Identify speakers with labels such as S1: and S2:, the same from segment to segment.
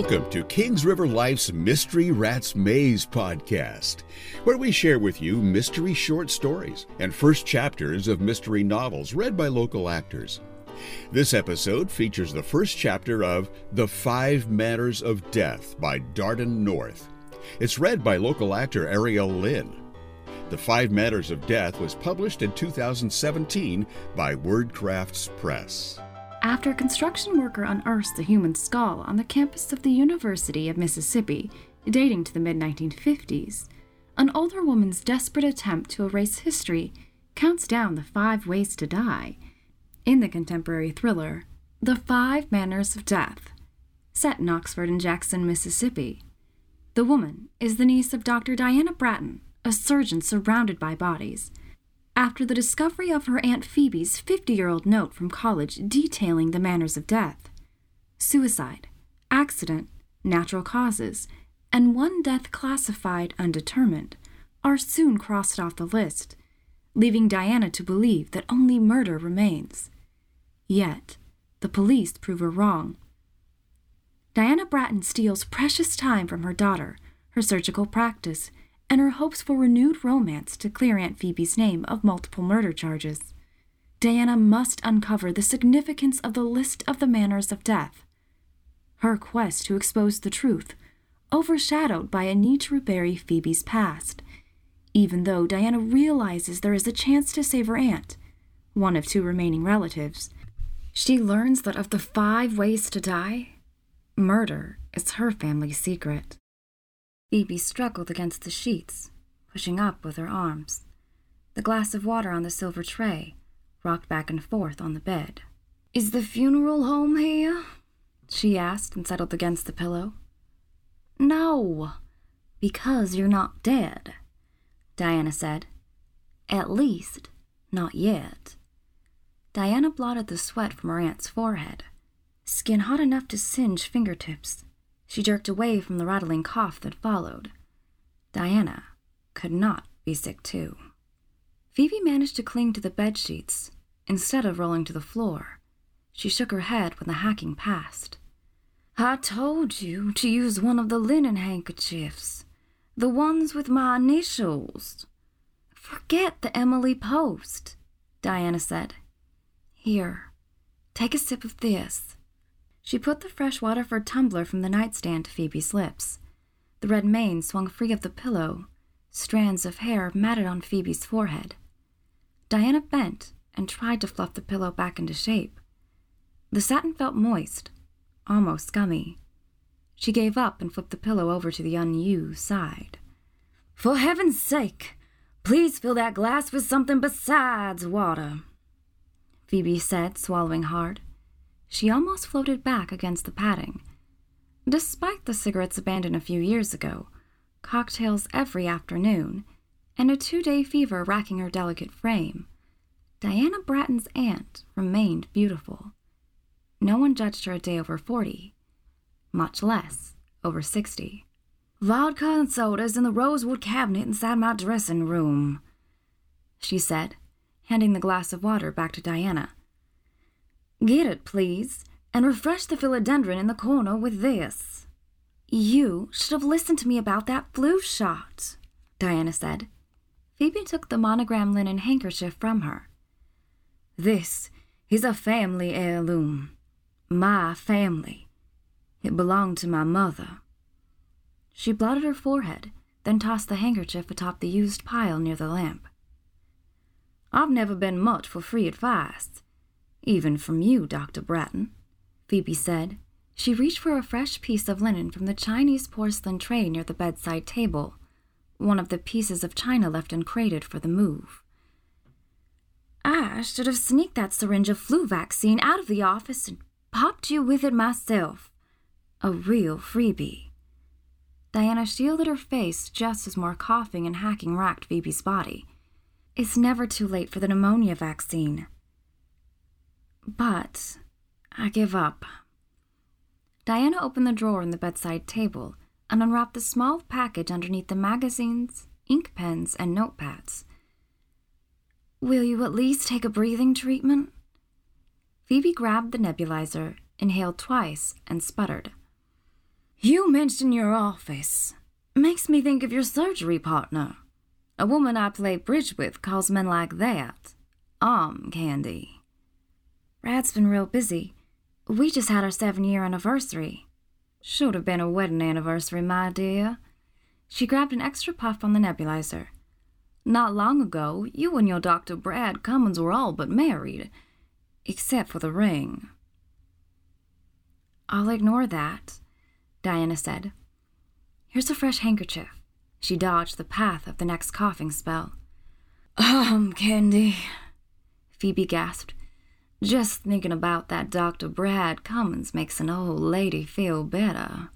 S1: Welcome to Kings River Life's Mystery Rats Maze podcast, where we share with you mystery short stories and first chapters of mystery novels read by local actors. This episode features the first chapter of The Five Manners of Death by Darden North. It's read by local actor Ariel Lynn. The Five Manners of Death was published in 2017 by Wordcrafts Press.
S2: After a construction worker unearths the human skull on the campus of the University of Mississippi, dating to the mid 1950s, an older woman's desperate attempt to erase history counts down the five ways to die in the contemporary thriller The Five Manners of Death, set in Oxford and Jackson, Mississippi. The woman is the niece of Dr. Diana Bratton, a surgeon surrounded by bodies after the discovery of her Aunt Phoebe's 50 year old note from college detailing the manners of death. Suicide, accident, natural causes, and one death classified undetermined are soon crossed off the list, leaving Diana to believe that only murder remains. Yet, the police prove her wrong. Diana Bratton steals precious time from her daughter, her surgical practice, and her hopes for renewed romance to clear Aunt Phoebe's name of multiple murder charges. Diana must uncover the significance of the list of the manners of death. Her quest to expose the truth, overshadowed by a need to bury Phoebe's past, even though Diana realizes there is a chance to save her aunt, one of two remaining relatives. She learns that of the five ways to die, murder is her family's secret. Phoebe struggled against the sheets, pushing up with her arms. The glass of water on the silver tray rocked back and forth on the bed. Is the funeral home here? she asked and settled against the pillow. No, because you're not dead, Diana said. At least, not yet. Diana blotted the sweat from her aunt's forehead, skin hot enough to singe fingertips. She jerked away from the rattling cough that followed. Diana could not be sick too. Phoebe managed to cling to the bed sheets instead of rolling to the floor. She shook her head when the hacking passed. I told you to use one of the linen handkerchiefs, the ones with my initials. Forget the Emily Post, Diana said. Here, take a sip of this. She put the fresh Waterford tumbler from the nightstand to Phoebe's lips. The red mane swung free of the pillow. Strands of hair matted on Phoebe's forehead. Diana bent and tried to fluff the pillow back into shape. The satin felt moist, almost scummy. She gave up and flipped the pillow over to the unused side. For heaven's sake, please fill that glass with something besides water, Phoebe said, swallowing hard. She almost floated back against the padding. Despite the cigarettes abandoned a few years ago, cocktails every afternoon, and a two day fever racking her delicate frame, Diana Bratton's aunt remained beautiful. No one judged her a day over 40, much less over 60. Vodka and sodas in the rosewood cabinet inside my dressing room, she said, handing the glass of water back to Diana. Get it, please, and refresh the philodendron in the corner with this. You should have listened to me about that flu shot, Diana said. Phoebe took the monogram linen handkerchief from her. This is a family heirloom. My family. It belonged to my mother. She blotted her forehead, then tossed the handkerchief atop the used pile near the lamp. I've never been much for free advice, even from you, Dr. Bratton, Phoebe said. She reached for a fresh piece of linen from the Chinese porcelain tray near the bedside table, one of the pieces of china left uncrated for the move. I should have sneaked that syringe of flu vaccine out of the office and popped you with it myself. A real freebie. Diana shielded her face just as more coughing and hacking racked Phoebe's body. It's never too late for the pneumonia vaccine. But I give up. Diana opened the drawer in the bedside table and unwrapped the small package underneath the magazines, ink pens, and notepads. Will you at least take a breathing treatment? Phoebe grabbed the nebulizer, inhaled twice, and sputtered. You mention your office. Makes me think of your surgery partner. A woman I play bridge with calls men like that arm candy. Brad's been real busy. We just had our seven year anniversary. Should have been a wedding anniversary, my dear. She grabbed an extra puff on the nebulizer. Not long ago, you and your Dr. Brad Cummins were all but married, except for the ring. I'll ignore that, Diana said. Here's a fresh handkerchief. She dodged the path of the next coughing spell. Um, Candy, Phoebe gasped. Just thinking about that Dr. Brad Cummins makes an old lady feel better.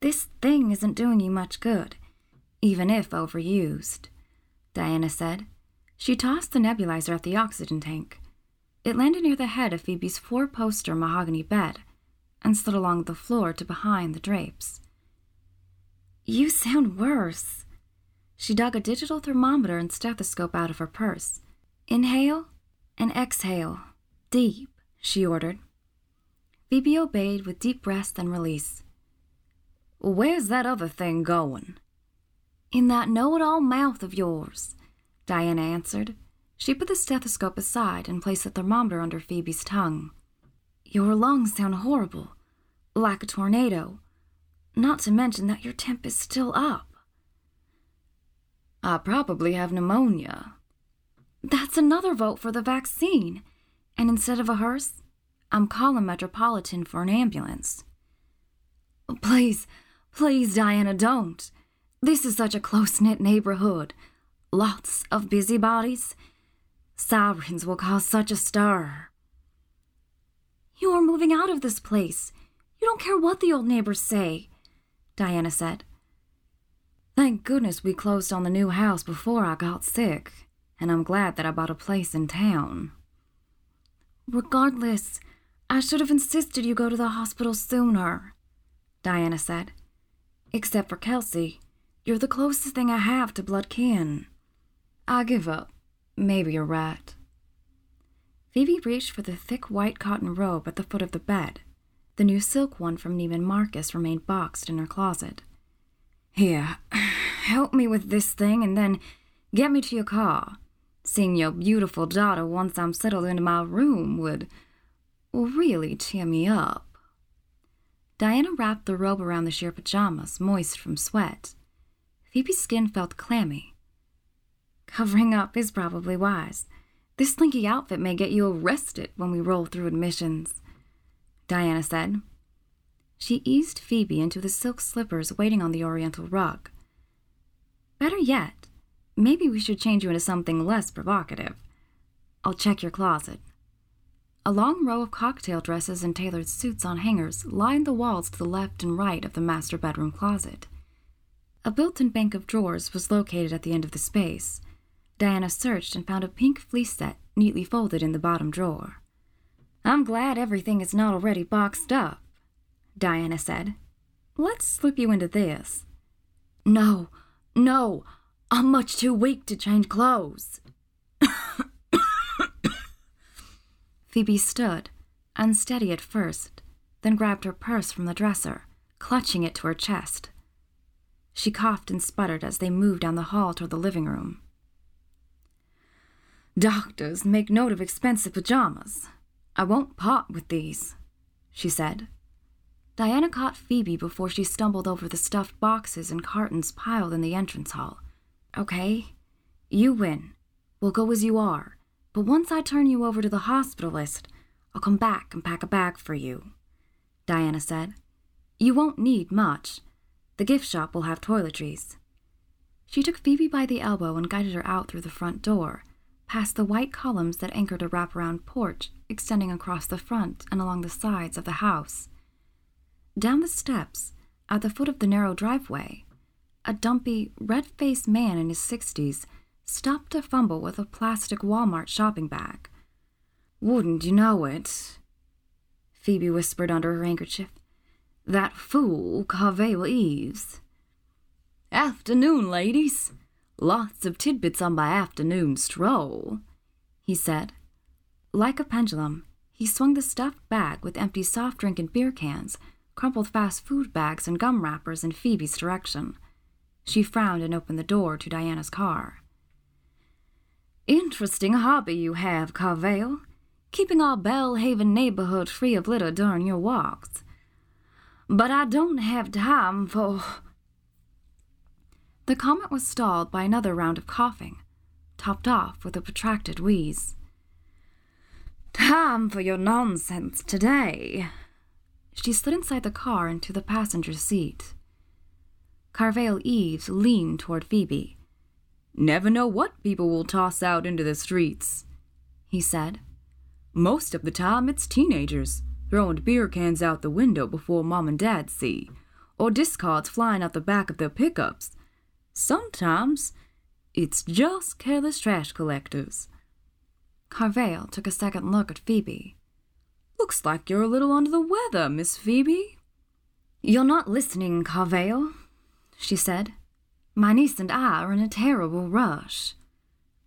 S2: This thing isn't doing you much good, even if overused, Diana said. She tossed the nebulizer at the oxygen tank. It landed near the head of Phoebe's four poster mahogany bed and slid along the floor to behind the drapes. You sound worse. She dug a digital thermometer and stethoscope out of her purse. Inhale and exhale. Deep, she ordered. Phoebe obeyed with deep breath and release. Where's that other thing going? In that know it all mouth of yours, Diana answered. She put the stethoscope aside and placed the thermometer under Phoebe's tongue. Your lungs sound horrible, like a tornado, not to mention that your temp is still up. I probably have pneumonia. That's another vote for the vaccine. And instead of a hearse, I'm calling Metropolitan for an ambulance. Please, please, Diana, don't. This is such a close knit neighborhood. Lots of busybodies. Sirens will cause such a stir. You're moving out of this place. You don't care what the old neighbors say, Diana said. Thank goodness we closed on the new house before I got sick, and I'm glad that I bought a place in town. Regardless, I should have insisted you go to the hospital sooner, Diana said. Except for Kelsey, you're the closest thing I have to blood kin. I give up. Maybe you're right. Phoebe reached for the thick white cotton robe at the foot of the bed. The new silk one from Neiman Marcus remained boxed in her closet. Here, help me with this thing and then get me to your car. Seeing your beautiful daughter once I'm settled into my room would really cheer me up. Diana wrapped the robe around the sheer pajamas, moist from sweat. Phoebe's skin felt clammy. Covering up is probably wise. This slinky outfit may get you arrested when we roll through admissions, Diana said. She eased Phoebe into the silk slippers waiting on the oriental rug. Better yet, maybe we should change you into something less provocative. I'll check your closet. A long row of cocktail dresses and tailored suits on hangers lined the walls to the left and right of the master bedroom closet. A built in bank of drawers was located at the end of the space. Diana searched and found a pink fleece set neatly folded in the bottom drawer. I'm glad everything is not already boxed up, Diana said. Let's slip you into this. No, no, I'm much too weak to change clothes. Phoebe stood, unsteady at first, then grabbed her purse from the dresser, clutching it to her chest. She coughed and sputtered as they moved down the hall toward the living room. Doctors make note of expensive pajamas. I won't part with these, she said. Diana caught Phoebe before she stumbled over the stuffed boxes and cartons piled in the entrance hall. Okay, you win. We'll go as you are. But once I turn you over to the hospitalist, I'll come back and pack a bag for you, Diana said. You won't need much. The gift shop will have toiletries. She took Phoebe by the elbow and guided her out through the front door, past the white columns that anchored a wraparound porch extending across the front and along the sides of the house. Down the steps, at the foot of the narrow driveway, a dumpy, red faced man in his sixties stopped to fumble with a plastic Walmart shopping bag. Wouldn't you know it? Phoebe whispered under her handkerchief. That fool, Carvel Eves. Afternoon, ladies. Lots of tidbits on my afternoon stroll, he said. Like a pendulum, he swung the stuffed bag with empty soft drink and beer cans, crumpled fast food bags and gum wrappers in Phoebe's direction. She frowned and opened the door to Diana's car. Interesting hobby you have, Carvale. Keeping our Belhaven neighborhood free of litter during your walks. But I don't have time for. The comment was stalled by another round of coughing, topped off with a protracted wheeze. Time for your nonsense today. She slid inside the car into the passenger seat. Carvale Eves leaned toward Phoebe. Never know what people will toss out into the streets, he said. Most of the time it's teenagers, throwing beer cans out the window before mom and dad see, or discards flying out the back of their pickups. Sometimes it's just careless trash collectors. Carvale took a second look at Phoebe. Looks like you're a little under the weather, Miss Phoebe. You're not listening, Carvale, she said. My niece and I are in a terrible rush.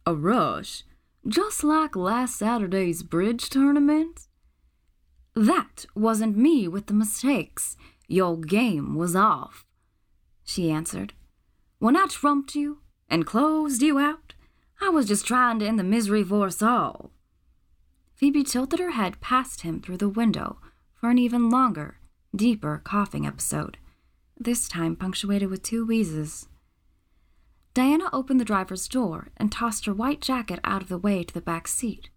S2: A rush? Just like last Saturday's bridge tournament? That wasn't me with the mistakes. Your game was off, she answered. When I trumped you and closed you out, I was just trying to end the misery for us all. Phoebe tilted her head past him through the window for an even longer, deeper coughing episode, this time punctuated with two wheezes. Diana opened the driver's door and tossed her white jacket out of the way to the back seat.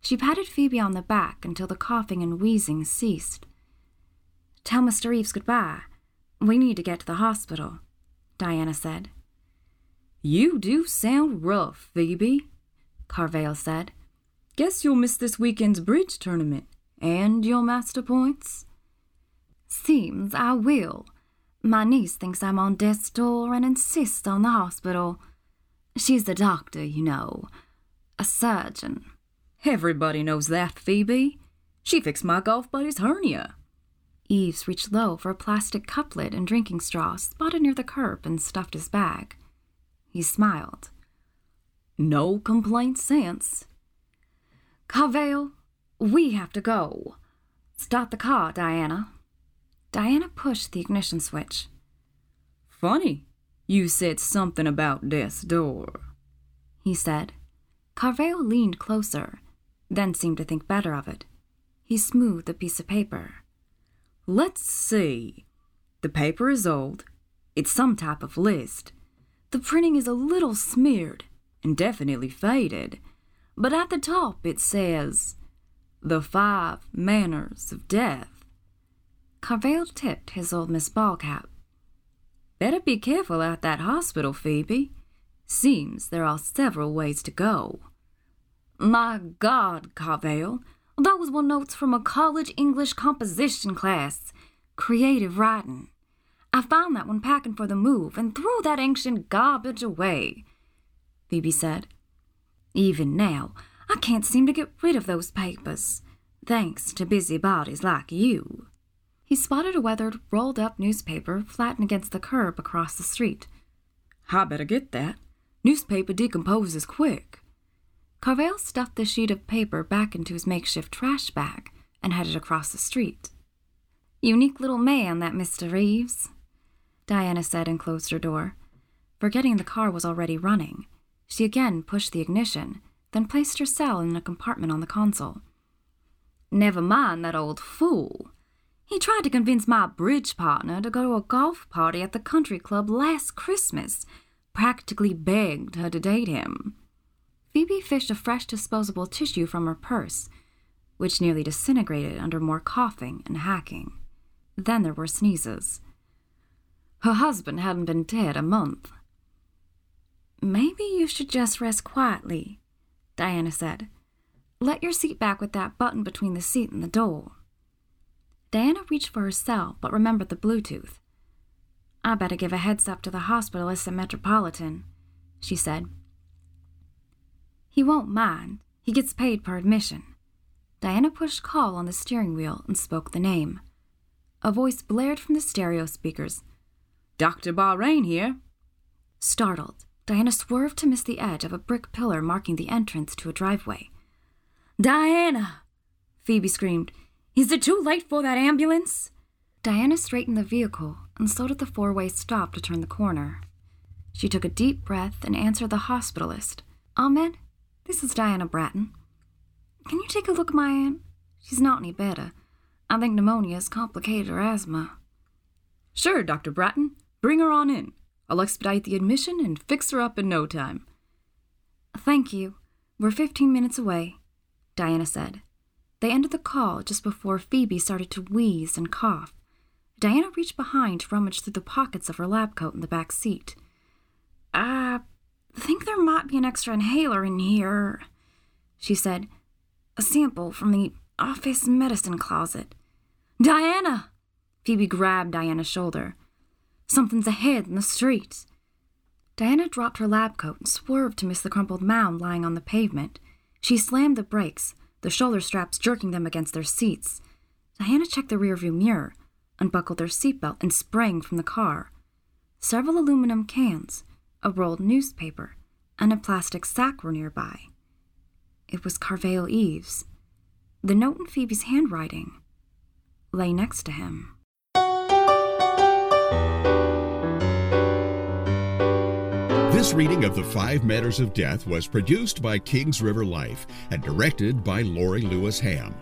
S2: She patted Phoebe on the back until the coughing and wheezing ceased. Tell Mr. Eves goodbye. We need to get to the hospital, Diana said. You do sound rough, Phoebe, Carvale said. Guess you'll miss this weekend's bridge tournament and your master points. Seems I will. My niece thinks I'm on death's door and insists on the hospital. She's a doctor, you know, a surgeon. Everybody knows that, Phoebe. She fixed my golf buddy's hernia. Eves reached low for a plastic cuplet and drinking straw spotted near the curb and stuffed his bag. He smiled. No complaints since. Carvale, we have to go. Start the car, Diana. Diana pushed the ignition switch. Funny, you said something about death's door, he said. Carvale leaned closer, then seemed to think better of it. He smoothed the piece of paper. Let's see. The paper is old. It's some type of list. The printing is a little smeared and definitely faded but at the top it says, The Five Manners of Death. Carvale tipped his Ole Miss Ballcap. Better be careful at that hospital, Phoebe. Seems there are several ways to go. My God, Carvale, those were notes from a college English composition class. Creative writing. I found that when packing for the move and threw that ancient garbage away, Phoebe said. Even now, I can't seem to get rid of those papers, thanks to busybodies like you. He spotted a weathered, rolled up newspaper flattened against the curb across the street. I better get that. Newspaper decomposes quick. Carvale stuffed the sheet of paper back into his makeshift trash bag and headed across the street. Unique little man, that Mr. Eves, Diana said and closed her door. Forgetting the car was already running, she again pushed the ignition, then placed her cell in a compartment on the console. Never mind that old fool. He tried to convince my bridge partner to go to a golf party at the country club last Christmas, practically begged her to date him. Phoebe fished a fresh disposable tissue from her purse, which nearly disintegrated under more coughing and hacking. Then there were sneezes. Her husband hadn't been dead a month. Maybe you should just rest quietly, Diana said. Let your seat back with that button between the seat and the door. Diana reached for her cell, but remembered the Bluetooth. I better give a heads up to the hospital at Metropolitan, she said. He won't mind. He gets paid per admission. Diana pushed call on the steering wheel and spoke the name. A voice blared from the stereo speakers. Dr. Bahrain here. Startled, Diana swerved to miss the edge of a brick pillar marking the entrance to a driveway. Diana! Phoebe screamed. Is it too late for that ambulance? Diana straightened the vehicle, and so did the four way stop to turn the corner. She took a deep breath and answered the hospitalist. Ahmed, this is Diana Bratton. Can you take a look at my aunt? She's not any better. I think pneumonia has complicated her asthma.
S3: Sure, Dr. Bratton. Bring her on in. I'll expedite the admission and fix her up in no time.
S2: Thank you. We're 15 minutes away, Diana said. They ended the call just before Phoebe started to wheeze and cough. Diana reached behind to rummage through the pockets of her lab coat in the back seat. I think there might be an extra inhaler in here, she said. A sample from the office medicine closet. Diana! Phoebe grabbed Diana's shoulder. Something's ahead in the street. Diana dropped her lab coat and swerved to miss the crumpled mound lying on the pavement. She slammed the brakes, the shoulder straps jerking them against their seats. Diana checked the rearview mirror, unbuckled her seatbelt, and sprang from the car. Several aluminum cans, a rolled newspaper, and a plastic sack were nearby. It was Carvale Eves. The note in Phoebe's handwriting lay next to him.
S1: This reading of The Five Manners of Death was produced by Kings River Life and directed by Lorie Lewis Ham.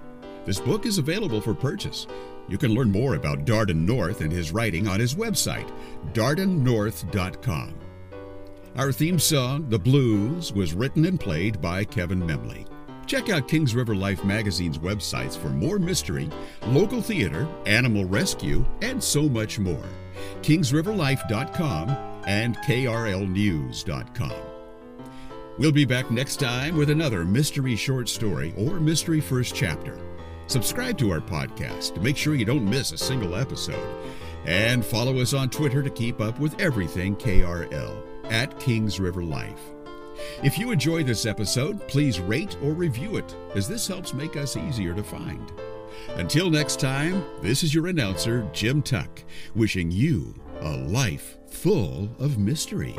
S1: This book is available for purchase. You can learn more about Darden North and his writing on his website, dardennorth.com. Our theme song, The Blues, was written and played by Kevin Memley. Check out Kings River Life magazine's websites for more mystery, local theater, animal rescue, and so much more. KingsRiverLife.com and KRLNews.com. We'll be back next time with another mystery short story or mystery first chapter. Subscribe to our podcast to make sure you don't miss a single episode. And follow us on Twitter to keep up with everything KRL at Kings River Life. If you enjoy this episode, please rate or review it, as this helps make us easier to find. Until next time, this is your announcer, Jim Tuck, wishing you a life full of mystery.